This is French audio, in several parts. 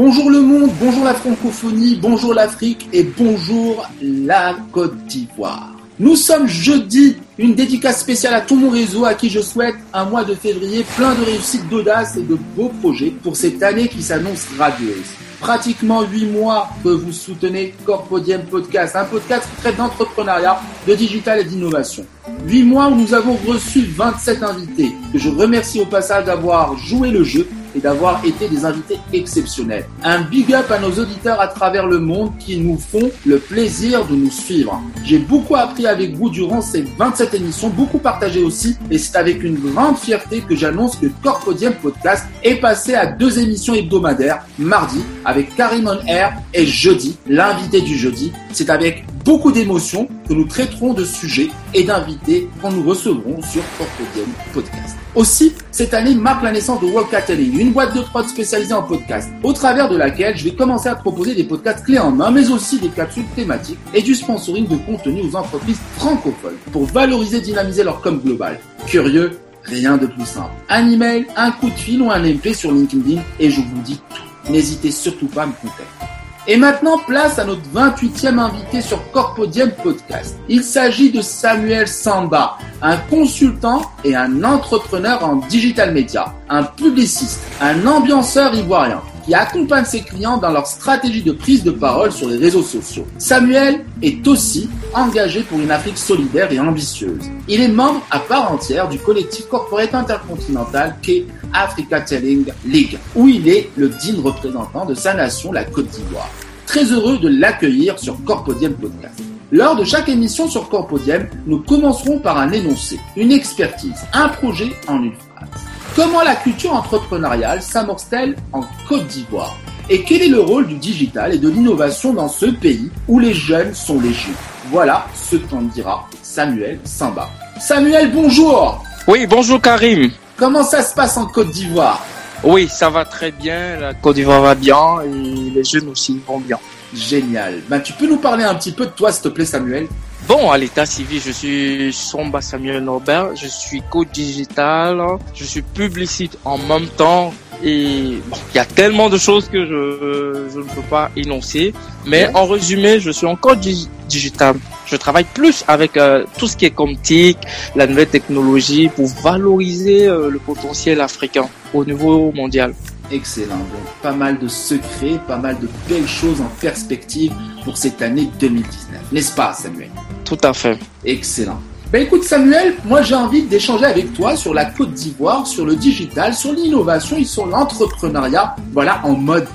Bonjour le monde, bonjour la francophonie, bonjour l'Afrique et bonjour la Côte d'Ivoire. Nous sommes jeudi, une dédicace spéciale à tout mon réseau à qui je souhaite un mois de février plein de réussite, d'audace et de beaux projets pour cette année qui s'annonce radieuse. Pratiquement huit mois que vous soutenez Corpodium Podcast, un podcast qui d'entrepreneuriat, de digital et d'innovation. Huit mois où nous avons reçu 27 invités, que je remercie au passage d'avoir joué le jeu d'avoir été des invités exceptionnels. Un big up à nos auditeurs à travers le monde qui nous font le plaisir de nous suivre. J'ai beaucoup appris avec vous durant ces 27 émissions, beaucoup partagé aussi, et c'est avec une grande fierté que j'annonce que Corpodium Podcast est passé à deux émissions hebdomadaires, mardi avec Karim On Air et jeudi, l'invité du jeudi. C'est avec beaucoup d'émotions que nous traiterons de sujets et d'invités quand nous recevrons sur Corpodium Podcast. Aussi, cette année marque la naissance de Telling, une boîte de prod spécialisée en podcast, au travers de laquelle je vais commencer à proposer des podcasts clés en main, mais aussi des capsules thématiques et du sponsoring de contenu aux entreprises francophones pour valoriser et dynamiser leur com global. Curieux Rien de plus simple. Un email, un coup de fil ou un MP sur LinkedIn et je vous dis tout. N'hésitez surtout pas à me contacter. Et maintenant, place à notre 28e invité sur Corpodium Podcast. Il s'agit de Samuel Samba, un consultant et un entrepreneur en digital media, un publiciste, un ambianceur ivoirien qui accompagne ses clients dans leur stratégie de prise de parole sur les réseaux sociaux. Samuel est aussi engagé pour une Afrique solidaire et ambitieuse. Il est membre à part entière du collectif corporate intercontinental qu'est Africa Telling League, où il est le digne représentant de sa nation, la Côte d'Ivoire. Très heureux de l'accueillir sur Corpodium Podcast. Lors de chaque émission sur Corpodium, nous commencerons par un énoncé, une expertise, un projet en une phrase. Comment la culture entrepreneuriale s'amorce-t-elle en Côte d'Ivoire Et quel est le rôle du digital et de l'innovation dans ce pays où les jeunes sont légion Voilà ce qu'en dira Samuel Samba. Samuel, bonjour Oui, bonjour Karim Comment ça se passe en Côte d'Ivoire? Oui, ça va très bien, la Côte d'Ivoire va bien et les jeunes aussi vont bien. Génial. Ben, tu peux nous parler un petit peu de toi, s'il te plaît, Samuel? Bon, à l'état civil, je suis Somba Samuel Norbert, je suis coach digital, je suis publiciste en même temps et bon, il y a tellement de choses que je, je ne peux pas énoncer. Mais en résumé, je suis encore digital. Je travaille plus avec euh, tout ce qui est TIC, la nouvelle technologie pour valoriser euh, le potentiel africain au niveau mondial. Excellent. Donc, pas mal de secrets, pas mal de belles choses en perspective pour cette année 2019. N'est-ce pas, Samuel? Tout à fait. Excellent. Ben écoute Samuel, moi j'ai envie d'échanger avec toi sur la Côte d'Ivoire, sur le digital, sur l'innovation et sur l'entrepreneuriat, voilà, en mode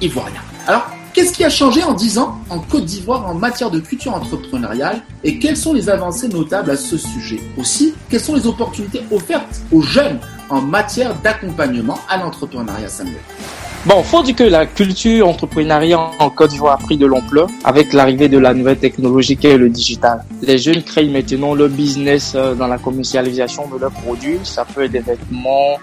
ivoirien. Alors, qu'est-ce qui a changé en 10 ans en Côte d'Ivoire en matière de culture entrepreneuriale et quelles sont les avancées notables à ce sujet? Aussi, quelles sont les opportunités offertes aux jeunes en matière d'accompagnement à l'entrepreneuriat, Samuel? Bon, faut dire que la culture entrepreneuriale en Côte d'Ivoire a pris de l'ampleur avec l'arrivée de la nouvelle technologie qui est le digital. Les jeunes créent maintenant leur business euh, dans la commercialisation de leurs produits. Ça peut être des vêtements,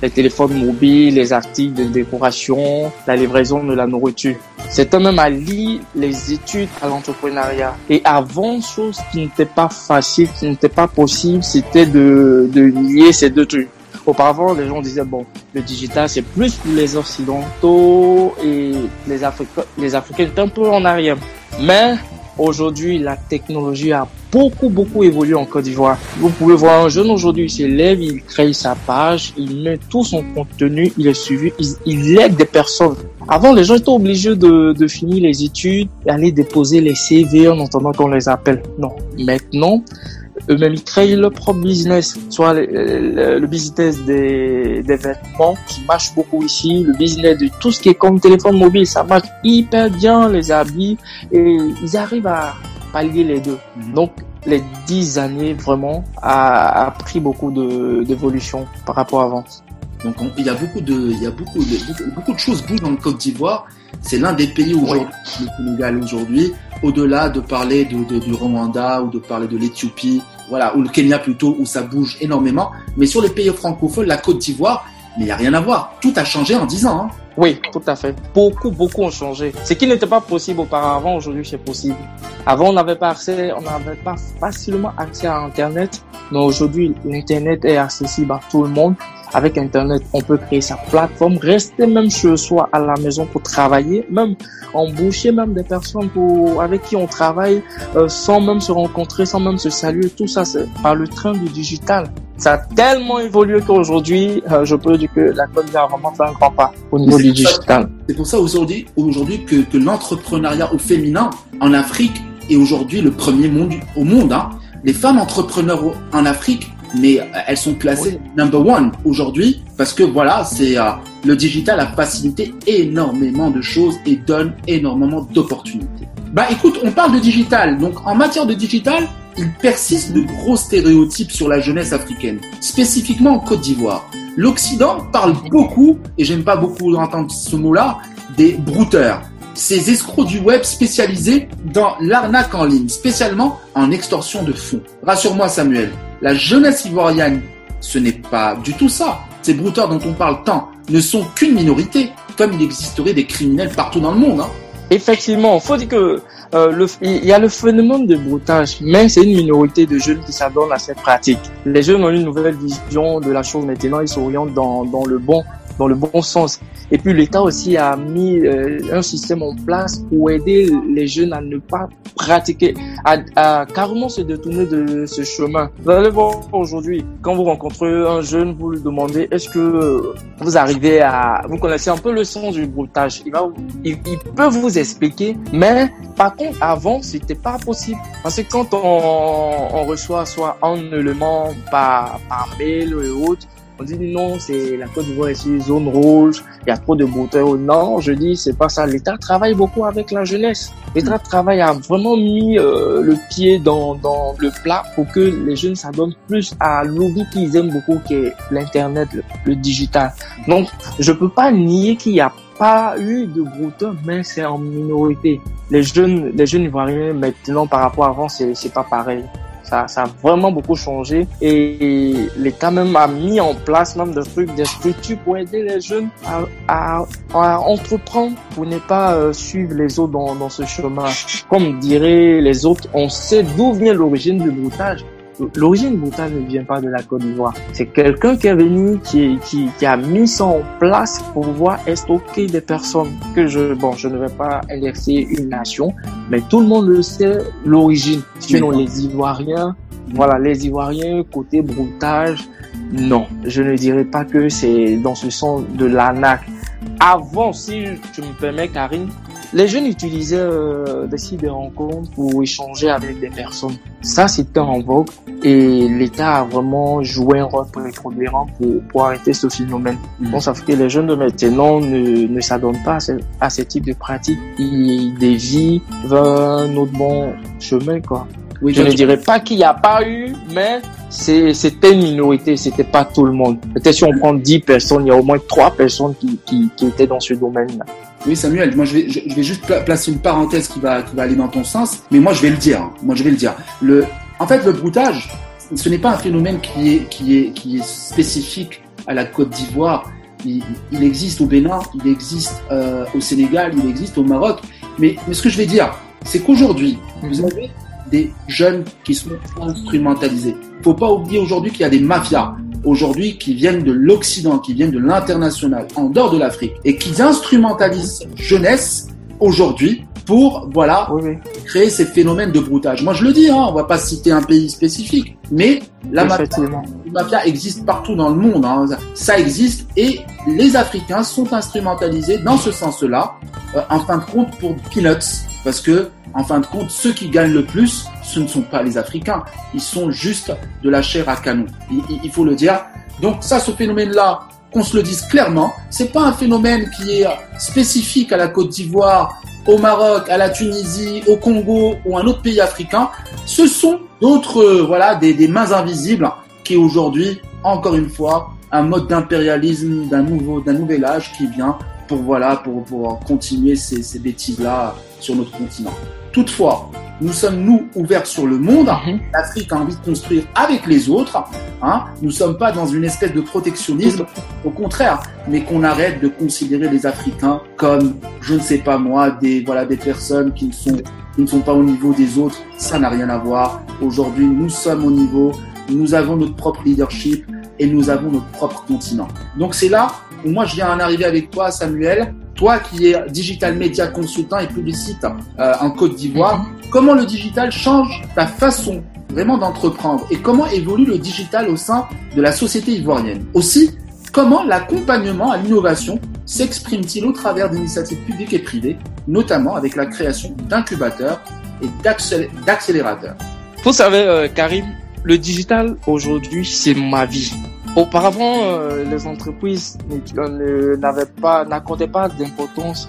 les téléphones mobiles, les articles de décoration, la livraison de la nourriture. C'est un même à lier les études à l'entrepreneuriat. Et avant, chose qui n'était pas facile, qui n'était pas possible, c'était de, de lier ces deux trucs. Auparavant, les gens disaient, bon, le digital, c'est plus pour les Occidentaux et les Africains, les Africains un peu en arrière. Mais aujourd'hui, la technologie a beaucoup, beaucoup évolué en Côte d'Ivoire. Vous pouvez voir un jeune aujourd'hui, il s'élève, il crée sa page, il met tout son contenu, il est suivi, il, il aide des personnes. Avant, les gens étaient obligés de, de finir les études, aller déposer les CV en entendant qu'on les appelle. Non. Maintenant, eux-mêmes ils créent leur propre business, soit le, business des, des, vêtements qui marche beaucoup ici, le business de tout ce qui est comme téléphone mobile, ça marche hyper bien, les habits, et ils arrivent à pallier les deux. Mhm. Donc les dix années vraiment a, a pris beaucoup d'évolution par rapport à avant. Donc il y a beaucoup de, il y a beaucoup de, beaucoup, de choses bougent dans le Côte d'Ivoire. C'est l'un des pays aujourd'hui, le Sénégal aujourd'hui, au-delà de parler de, du Rwanda ou de parler de l'Éthiopie, voilà, ou le Kenya plutôt, où ça bouge énormément. Mais sur les pays francophones, la Côte d'Ivoire, il n'y a rien à voir. Tout a changé en 10 ans. Hein. Oui, tout à fait. Beaucoup, beaucoup ont changé. Ce qui n'était pas possible auparavant, aujourd'hui, c'est possible. Avant, on n'avait pas accès, on n'avait pas facilement accès à Internet. Mais aujourd'hui, l'Internet est accessible à tout le monde. Avec Internet, on peut créer sa plateforme, rester même chez soi à la maison pour travailler, même embaucher même des personnes pour, avec qui on travaille euh, sans même se rencontrer, sans même se saluer. Tout ça, c'est par le train du digital. Ça a tellement évolué qu'aujourd'hui, euh, je peux dire que la Côte a vraiment fait un grand pas au niveau du digital. C'est pour ça aujourd'hui, aujourd'hui que, que l'entrepreneuriat au féminin en Afrique est aujourd'hui le premier monde au monde. Hein. Les femmes entrepreneurs en Afrique mais elles sont classées number one aujourd'hui parce que voilà, c'est euh, le digital a facilité énormément de choses et donne énormément d'opportunités. Bah écoute, on parle de digital, donc en matière de digital, il persiste de gros stéréotypes sur la jeunesse africaine, spécifiquement en Côte d'Ivoire. L'Occident parle beaucoup, et j'aime pas beaucoup entendre ce mot-là, des brouteurs, ces escrocs du web spécialisés dans l'arnaque en ligne, spécialement en extorsion de fonds. Rassure-moi Samuel, la jeunesse ivoirienne, ce n'est pas du tout ça. Ces brouteurs dont on parle tant ne sont qu'une minorité, comme il existerait des criminels partout dans le monde. Hein. Effectivement, faut dire que euh, il y a le phénomène de broutage, mais c'est une minorité de jeunes qui s'adonnent à cette pratique. Les jeunes ont une nouvelle vision de la chose maintenant, ils s'orientent dans, dans le bon dans le bon sens. Et puis l'État aussi a mis euh, un système en place pour aider les jeunes à ne pas pratiquer, à, carrément se détourner de ce chemin. Vous allez voir aujourd'hui, quand vous rencontrez un jeune, vous lui demandez est-ce que vous arrivez à, vous connaissez un peu le sens du broutage? Il va, il, il peut vous expliquer, mais par contre avant c'était pas possible parce que quand on, on reçoit soit un élément par par mail ou autre on dit non, c'est la Côte d'Ivoire une zone rouge, il y a trop de brouteurs. Non, je dis c'est pas ça. L'État travaille beaucoup avec la jeunesse. L'État travaille a vraiment mis euh, le pied dans, dans le plat pour que les jeunes s'adonnent plus à l'outil qu'ils aiment beaucoup, qui est l'internet, le, digital. Donc je peux pas nier qu'il y a pas eu de brouteurs, mais c'est en minorité. Les jeunes, les jeunes ivoiriens maintenant par rapport à avant, c'est c'est pas pareil. Ça, a vraiment beaucoup changé et l'État même a mis en place même des trucs, structures pour aider les jeunes à entreprendre pour ne pas euh, suivre les autres dans, dans ce chemin. Comme diraient les autres, on sait d'où vient l'origine du broutage l'origine brutale ne vient pas de la Côte d'Ivoire. C'est quelqu'un qui est venu, qui, qui, qui, a mis ça en place pour pouvoir stocker des personnes que je, bon, je ne vais pas exercer une nation, mais tout le monde le sait, l'origine. Sinon, les Ivoiriens, voilà, les Ivoiriens, côté broutage, non. Je ne dirais pas que c'est dans ce sens de l'anac. Avant, si tu me permets, Karine, les jeunes utilisaient euh, des sites de rencontres pour échanger avec des personnes. Ça, c'était en vogue et l'État a vraiment joué un rôle prépondérant pour, pour arrêter ce phénomène. Mm. Donc, ça fait que les jeunes de maintenant ne, ne s'adonnent pas à ce, à ce type de pratiques. Ils dévient vers un autre bon chemin, quoi. Oui, je ne dirais pas qu'il n'y a pas eu, mais c'était une minorité, c'était pas tout le monde. Peut-être si on prend 10 personnes, il y a au moins 3 personnes qui, qui, qui étaient dans ce domaine-là. Oui, Samuel, moi je vais, je, vais juste placer une parenthèse qui va, qui va aller dans ton sens, mais moi je vais le dire. Hein. Moi je vais le dire. Le, en fait, le broutage, ce n'est pas un phénomène qui est, qui est, qui est spécifique à la Côte d'Ivoire. Il, il, existe au Bénin, il existe euh, au Sénégal, il existe au Maroc. Mais, mais ce que je vais dire, c'est qu'aujourd'hui, vous avez des jeunes qui sont instrumentalisés. Faut pas oublier aujourd'hui qu'il y a des mafias aujourd'hui qui viennent de l'Occident, qui viennent de l'international, en dehors de l'Afrique, et qui instrumentalisent jeunesse aujourd'hui pour voilà créer ces phénomènes de broutage. Moi je le dis, hein, on va pas citer un pays spécifique, mais la mafia, existe partout dans le monde, hein, ça existe et les Africains sont instrumentalisés dans ce sens-là, euh, en fin de compte pour peanuts, parce que en fin de compte, ceux qui gagnent le plus, ce ne sont pas les Africains. Ils sont juste de la chair à canon. Il, faut le dire. Donc ça, ce phénomène-là, qu'on se le dise clairement, c'est pas un phénomène qui est spécifique à la Côte d'Ivoire, au Maroc, à la Tunisie, au Congo ou un autre pays africain. Ce sont d'autres, euh, voilà, des, mains invisibles qui aujourd'hui, encore une fois, un mode d'impérialisme d'un nouveau, d'un nouvel âge qui vient pour voilà, pour, continuer ces, ces bêtises-là sur notre continent. Toutefois, nous sommes, nous, ouverts sur le monde. Mhm. L'Afrique a envie de construire avec les autres. Hein. Nous ne sommes pas dans une espèce de protectionnisme, au contraire, mais qu'on arrête de considérer les Africains comme, je ne sais pas moi, des, voilà, des personnes qui ne sont, qui ne sont pas au niveau des autres. Ça n'a rien à voir. Aujourd'hui, nous sommes au niveau, nous avons notre propre leadership et nous avons notre propre continent. Donc c'est là où moi je viens en arriver avec toi, Samuel. Toi qui es digital media consultant et publicite euh, en Côte d'Ivoire, comment le digital change ta façon vraiment d'entreprendre et comment évolue le digital au sein de la société ivoirienne? Aussi, comment l'accompagnement à l'innovation s'exprime-t-il au travers d'initiatives publiques et privées, notamment avec la création d'incubateurs et d'accélérateurs? Vous savez, euh, Karim, le digital aujourd'hui, c'est ma vie. Auparavant, euh, les entreprises n'avaient pas, n'accordaient pas d'importance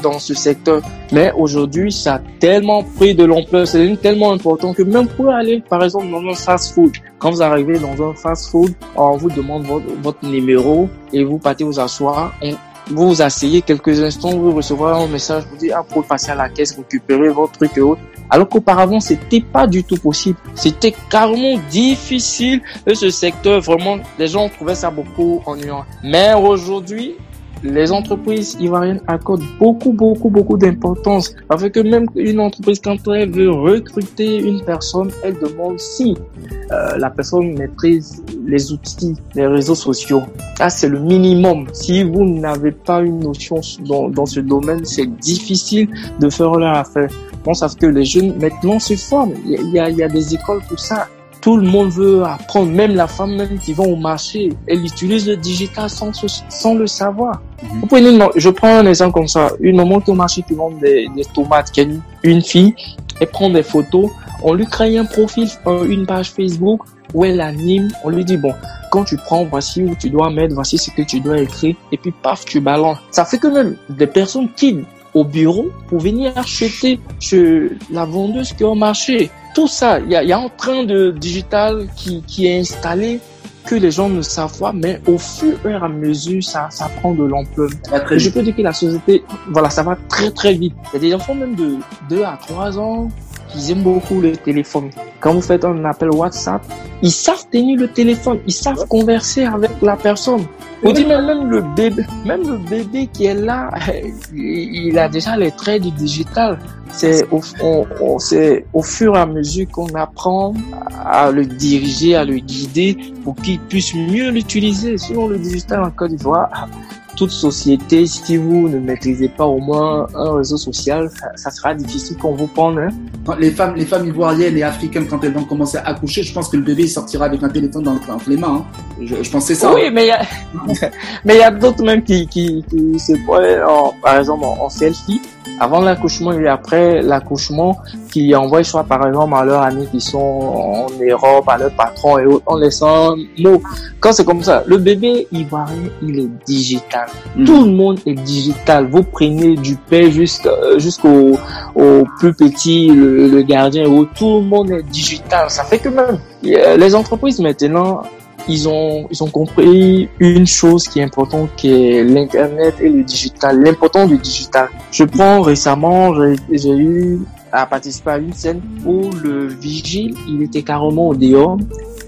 dans ce secteur. Mais aujourd'hui, ça a tellement pris de l'ampleur, c'est tellement important que même pour aller, par exemple, dans un fast-food, quand vous arrivez dans un fast-food, on vous demande votre, votre, numéro et vous partez vous asseoir. Vous vous asseyez quelques instants, vous recevez un message pour dire, ah, pour passer à la caisse, récupérer votre truc et autres. Alors qu'auparavant, c'était pas du tout possible. C'était carrément difficile. Et ce secteur, vraiment, les gens trouvaient ça beaucoup ennuyant. Mais aujourd'hui, les entreprises ivoiriennes accordent beaucoup, beaucoup, beaucoup d'importance. Parce que même une entreprise, quand elle veut recruter une personne, elle demande si euh, la personne maîtrise les outils, les réseaux sociaux. Ça, c'est le minimum. Si vous n'avez pas une notion dans, dans ce domaine, c'est difficile de faire leur affaire à ce que les jeunes maintenant se forment. Il y a, il y a des écoles pour ça. Tout le monde veut apprendre, même la femme même qui va au marché, elle utilise le digital sans, sans le savoir. Mhm. Vous prenez, je prends un exemple comme ça. Une maman qui au marché qui vend des, des tomates, qui a une, une fille, elle prend des photos, on lui crée un profil, une page Facebook où elle anime, on lui dit bon, quand tu prends, voici où tu dois mettre, voici ce que tu dois écrire, et puis paf, tu balances. Ça fait que même des personnes qui au bureau pour venir acheter chez la vendeuse qui est au marché. Tout ça, il y a, y a, un train de digital qui, qui est installé que les gens ne savent pas, mais au fur et à mesure, ça, ça prend de l'ampleur. Je peux dire que la société, voilà, ça va très très vite. Il y a des enfants même de 2 à 3 ans ils aiment beaucoup le téléphone. Quand vous faites un appel WhatsApp, ils savent tenir le téléphone, ils savent converser avec la personne. Vous dites même, le bébé, même le bébé qui est là, il a déjà les traits du digital. C'est au, c'est au fur et à mesure qu'on apprend à le diriger, à le guider pour qu'il puisse mieux l'utiliser. Sinon, le digital en Côte d'Ivoire, toute société, si vous ne maîtrisez pas au moins un réseau social, ça, sera difficile qu'on vous prenne. Hein. Les femmes, les femmes ivoiriennes et africaines, quand elles vont commencer à accoucher, je pense que le bébé sortira avec un téléphone dans, les mains. Hein. Je, je pensais ça. Oui, mais il y a, mais il y a d'autres même qui, qui, qui se prennent, par exemple, en selfie avant l'accouchement et après l'accouchement, qui envoient soit par exemple à leurs amis qui sont en Europe, à leurs patrons et autres, en laissant mot. Quand c'est comme ça, le bébé ivoirien, il est digital. Mm. Tout le monde est digital. Vous prenez du père jusqu'au au plus petit, le, le gardien, tout le monde est digital. Ça fait que même les entreprises maintenant ils ont, ils ont compris une chose qui est importante, qui est l'Internet et le digital, l'important du digital. Je prends récemment, j'ai eu à participer à une scène où le vigile, il était carrément au dehors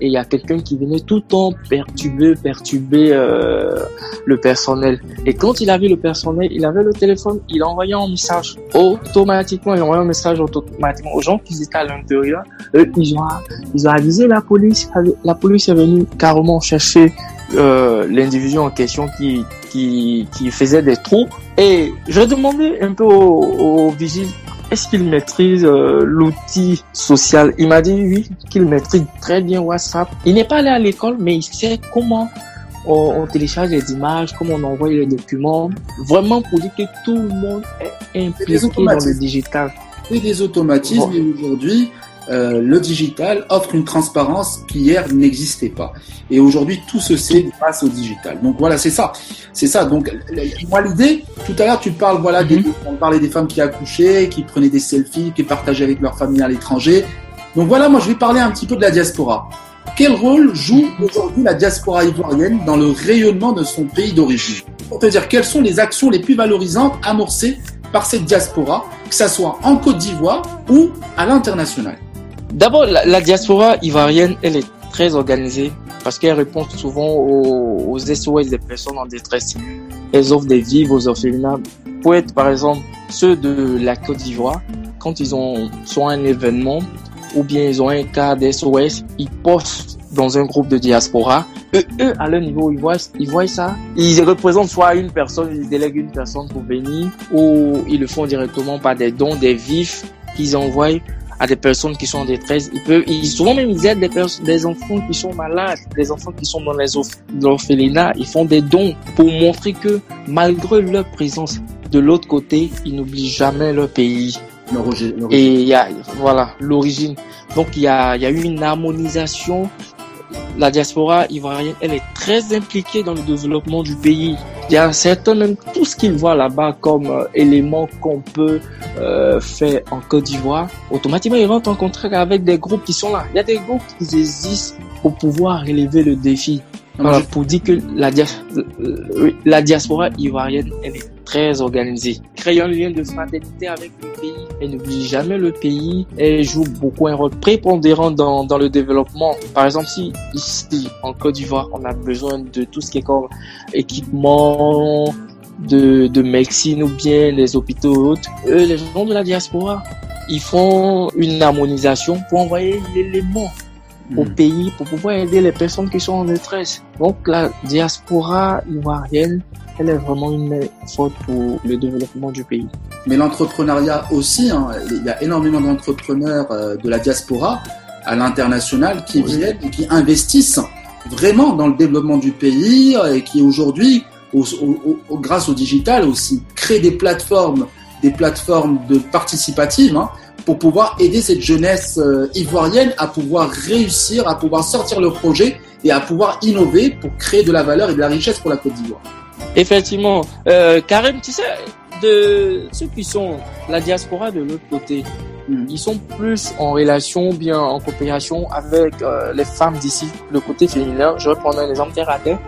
et il y a quelqu'un qui venait tout le temps perturber, perturber euh, le personnel. Et quand il a vu le personnel, il avait le téléphone, il envoyait un message automatiquement, il envoyait un message automatiquement aux gens qui étaient à l'intérieur. Ils ont, ils ont avisé la police. La police est venue carrément chercher euh, l'individu en question qui, qui, qui faisait des trous. Et je demandais un peu au vigile est-ce qu'il maîtrise euh, l'outil social? Il m'a dit oui, qu'il maîtrise très bien WhatsApp. Il n'est pas allé à l'école, mais il sait comment on, télécharge les images, comment on envoie les documents. Vraiment pour dire que tout le monde est impliqué dans le digital. Et des automatismes, aujourd'hui, euh, le digital offre une transparence qui hier n'existait pas. Et aujourd'hui, tout se sait grâce au digital. Donc voilà, c'est ça. C'est ça. Donc moi, l'idée, tout à l'heure, tu parles, voilà, des, mhm. on parlait des femmes qui accouchaient, qui prenaient des selfies, qui partageaient avec leur famille à l'étranger. Donc voilà, moi, je vais parler un petit peu de la diaspora. Quel rôle joue aujourd'hui la diaspora ivoirienne dans le rayonnement de son pays d'origine? Pour te dire, quelles sont les actions les plus valorisantes amorcées par cette diaspora, que ce soit en Côte d'Ivoire ou à l'international? D'abord, la, diaspora ivoirienne, elle est très organisée parce qu'elle répond souvent aux, SOS des personnes en détresse. Elles offrent des vivres aux orphelinats. Pour être, par exemple, ceux de la Côte d'Ivoire, quand ils ont soit un événement ou bien ils ont un cas d'SOS, ils postent dans un groupe de diaspora, eux, eux à leur niveau, ils voient, ils voient ça. Ils représentent soit une personne, ils délèguent une personne pour venir, ou ils le font directement par des dons, des vifs qu'ils envoient à des personnes qui sont en détresse. Ils peuvent, ils, souvent même ils aident des, des enfants qui sont malades, des enfants qui sont dans les orphelinats. Ils font des dons pour montrer que malgré leur présence de l'autre côté, ils n'oublient jamais leur pays. Et il y a, voilà, l'origine. Donc il y a, il y a eu une harmonisation la diaspora ivoirienne, elle est très impliquée dans le développement du pays. Il y a certains même tout ce qu'ils voient là-bas comme euh, élément qu'on peut euh, faire en Côte d'Ivoire, automatiquement ils rentrent en contact avec des groupes qui sont là. Il y a des groupes qui existent pour pouvoir relever le défi. Voilà, pour dire que la, euh, la diaspora ivoirienne, elle est très organisée. Créer un lien de fraternité avec le pays et n'oublie jamais le pays et joue beaucoup un rôle prépondérant dans, dans le développement. Par exemple, si ici, en Côte d'Ivoire, on a besoin de tout ce qui est comme équipement, de, de médecine ou bien les hôpitaux autres, eux, les gens de la diaspora, ils font une harmonisation pour envoyer l'élément au hmm. pays pour pouvoir aider les personnes qui sont en détresse. Donc la diaspora ivoirienne elle est vraiment une faute pour le développement du pays. Mais l'entrepreneuriat aussi, hein, il y a énormément d'entrepreneurs euh, de la diaspora à l'international qui viennent et qui investissent vraiment dans le développement du pays euh, et qui aujourd'hui, grâce au digital aussi, créent des plateformes, des plateformes de participatives hein, pour pouvoir aider cette jeunesse euh, ivoirienne à pouvoir réussir, à pouvoir sortir le projet et à pouvoir innover pour créer de la valeur et de la richesse pour la Côte d'Ivoire. Effectivement. Euh, Karim, tu sais, de ceux qui sont la diaspora de l'autre côté, hmm. ils sont plus en relation, bien en coopération avec euh, les femmes d'ici, le côté féminin. Je vais prendre un exemple terre à terre.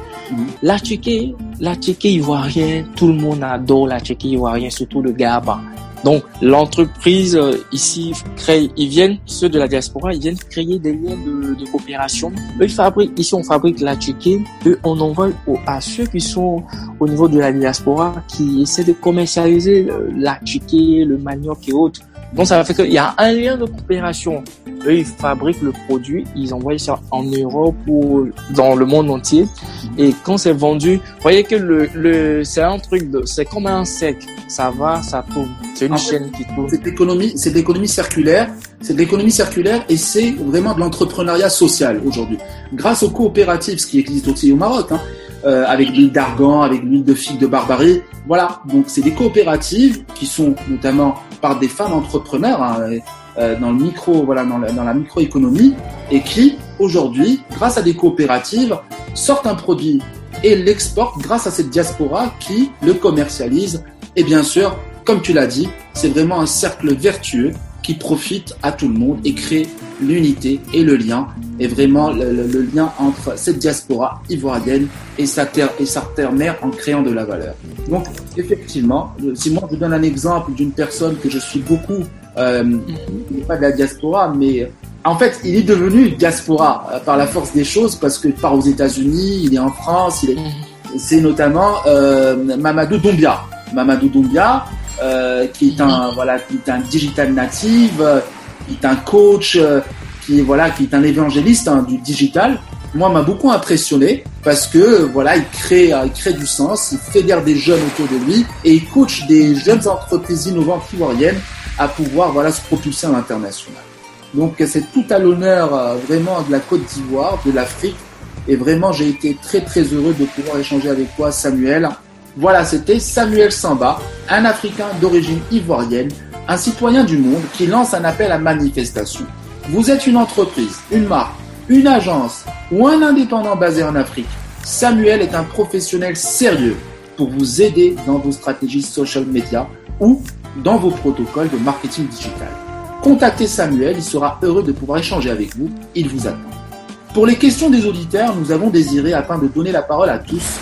La Tchéquie, la Tchéquie ivoirienne, tout le monde adore la Tchéquie ivoirienne, surtout le Gaba. Donc l'entreprise euh, ici crée, ils viennent ceux de la diaspora, ils viennent créer des liens de, coopération. Eux fabriquent ici on fabrique la chicken, eux on envoie à ceux qui sont au niveau de la diaspora qui essaient de commercialiser la chicken, le manioc et autres. Donc ça fait qu'il y a un lien de coopération. Eux, ils fabriquent le produit, ils envoient ça en Europe ou dans le monde entier. Et quand c'est vendu, vous voyez que le, le c'est un truc, c'est comme un sec. Ça va, ça tourne. C'est une chaîne qui tourne. C'est l'économie, c'est l'économie circulaire. C'est de l'économie circulaire et c'est vraiment de l'entrepreneuriat social aujourd'hui. Grâce aux coopératives, ce qui existe aussi au Maroc, hein, euh, avec l'huile d'argan, avec l'huile de figue de barbarie. Voilà, donc c'est des coopératives qui sont notamment par des femmes entrepreneurs hein, euh, dans le micro, voilà, dans la, dans la microéconomie, et qui aujourd'hui, grâce à des coopératives, sortent un produit et l'exportent grâce à cette diaspora qui le commercialise. Et bien sûr, comme tu l'as dit, c'est vraiment un cercle vertueux qui profite à tout le monde et crée l'unité et le lien, et vraiment le, lien entre cette diaspora ivoirienne et sa terre et sa terre-mère en créant de la valeur. Donc effectivement, si moi je donne un exemple d'une personne que je suis beaucoup, euh, il n'est pas de la diaspora, mais en fait, il est devenu diaspora euh, par la force des choses parce que part aux États-Unis, il est en France, il est, c'est notamment euh, Mamadou Doumbia. Mamadou Doumbia, euh, qui est un voilà, qui est un digital native, euh, qui est un coach, euh, qui voilà, qui est un évangéliste hein, du digital. Moi, m'a beaucoup impressionné parce que voilà, il crée, il crée du sens, il fédère des jeunes autour de lui et il coach des jeunes entreprises innovantes ivoiriennes à pouvoir voilà se propulser à l'international. Donc c'est tout à l'honneur vraiment de la Côte d'Ivoire, de l'Afrique et vraiment j'ai été très très heureux de pouvoir échanger avec toi Samuel. Voilà, c'était Samuel Samba, un Africain d'origine ivoirienne, un citoyen du monde qui lance un appel à manifestation. Vous êtes une entreprise, une marque, une agence ou un indépendant basé en Afrique. Samuel est un professionnel sérieux pour vous aider dans vos stratégies social media ou dans vos protocoles de marketing digital. Contactez Samuel, il sera heureux de pouvoir échanger avec vous, il vous attend. Pour les questions des auditeurs, nous avons désiré, afin de donner la parole à tous,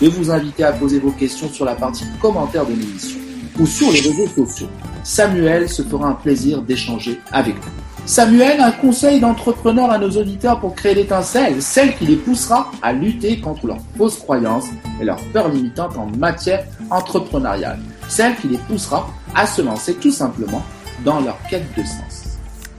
de vous inviter à poser vos questions sur la partie commentaires de l'émission ou sur les réseaux sociaux. Samuel se fera un plaisir d'échanger avec vous. Samuel, un conseil d'entrepreneur à nos auditeurs pour créer l'étincelle, celle qui les poussera à lutter contre leurs fausses croyances et leurs peurs limitantes en matière entrepreneuriale, celle qui les poussera à se lancer tout simplement dans leur quête de sens.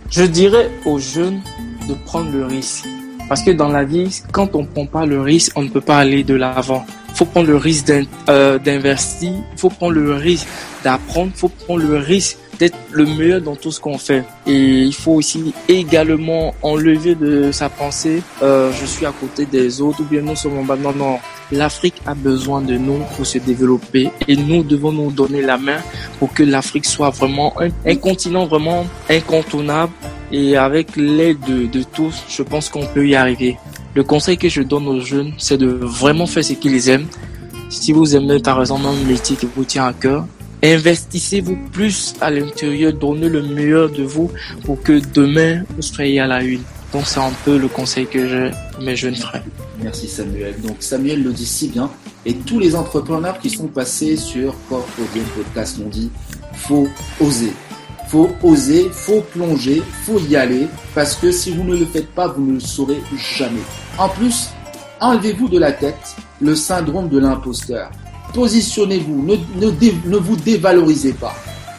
Je dirais aux jeunes de prendre le risque Parce que dans la vie, quand on prend pas le risque, on ne peut pas aller de l'avant. Faut prendre le risque euh, d'investir, faut prendre le risque d'apprendre, faut prendre le risque d'être le meilleur dans tout ce qu'on fait. Et il faut aussi également enlever de sa pensée, euh, je suis à côté des autres ou bien nous sommes en bas. Non, non. L'Afrique a besoin de nous pour se développer et nous devons nous donner la main pour que l'Afrique soit vraiment un, continent vraiment incontournable et avec l'aide de, de tous, je pense qu'on peut y arriver. Le conseil que je donne aux jeunes, c'est de vraiment faire ce qu'ils aiment. Si vous aimez par exemple un métier qui vous tient à cœur, investissez-vous plus à l'intérieur, donnez le meilleur de vous pour que demain vous soyez à la une. Donc c'est un peu le conseil que j'ai pour mes jeunes frères. Merci Samuel. Donc Samuel le dit si bien et tous les entrepreneurs qui sont passés sur Corporate Podcast l'ont dit, faut oser. Faut oser, faut plonger, faut y aller parce que si vous ne le faites pas, vous ne le saurez jamais. En plus, enlevez-vous de la tête le syndrome de l'imposteur positionnez-vous, ne, vous dévalorisez pas.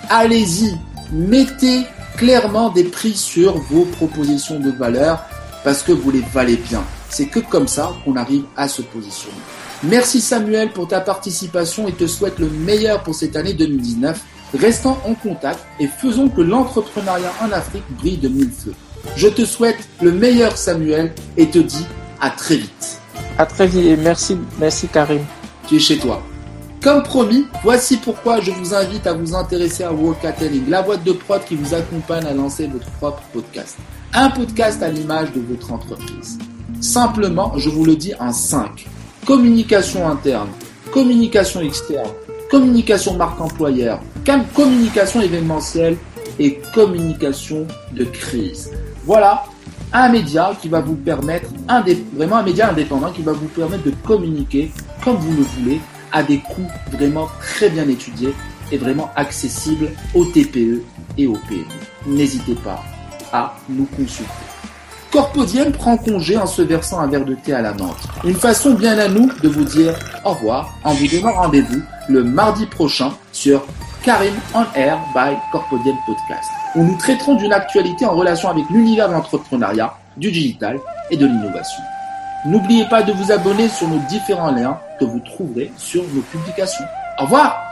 Allez-y, mettez clairement des prix sur vos propositions de valeur parce que vous les valez bien. C'est que comme ça qu'on arrive à se positionner. Merci Samuel pour ta participation et te souhaite le meilleur pour cette année 2019. Restons en contact et faisons que l'entrepreneuriat en Afrique brille de mille feux. Je te souhaite le meilleur Samuel et te dis à très vite. À très vite et merci, merci Karim. Tu es chez toi. Comme promis, voici pourquoi je vous invite à vous intéresser à Workatelling, la boîte de prod qui vous accompagne à lancer votre propre podcast. Un podcast à l'image de votre entreprise. Simplement, je vous le dis en 5. Communication interne, communication externe, communication marque employeur, communication événementielle et communication de crise. Voilà un média qui va vous permettre, vraiment un média indépendant qui va vous permettre de communiquer comme vous le voulez à des coûts vraiment très bien étudiés et vraiment accessibles aux TPE et aux PME. N'hésitez pas à nous consulter. Corpodium prend congé en se versant un verre de thé à la menthe. Une façon bien à nous de vous dire au revoir en vous donnant rendez-vous le mardi prochain sur Karim on Air by Corpodium Podcast, où nous traiterons d'une actualité en relation avec l'univers de l'entrepreneuriat, du digital et de l'innovation. N'oubliez pas de vous abonner sur nos différents liens que vous trouverez sur nos publications. Au revoir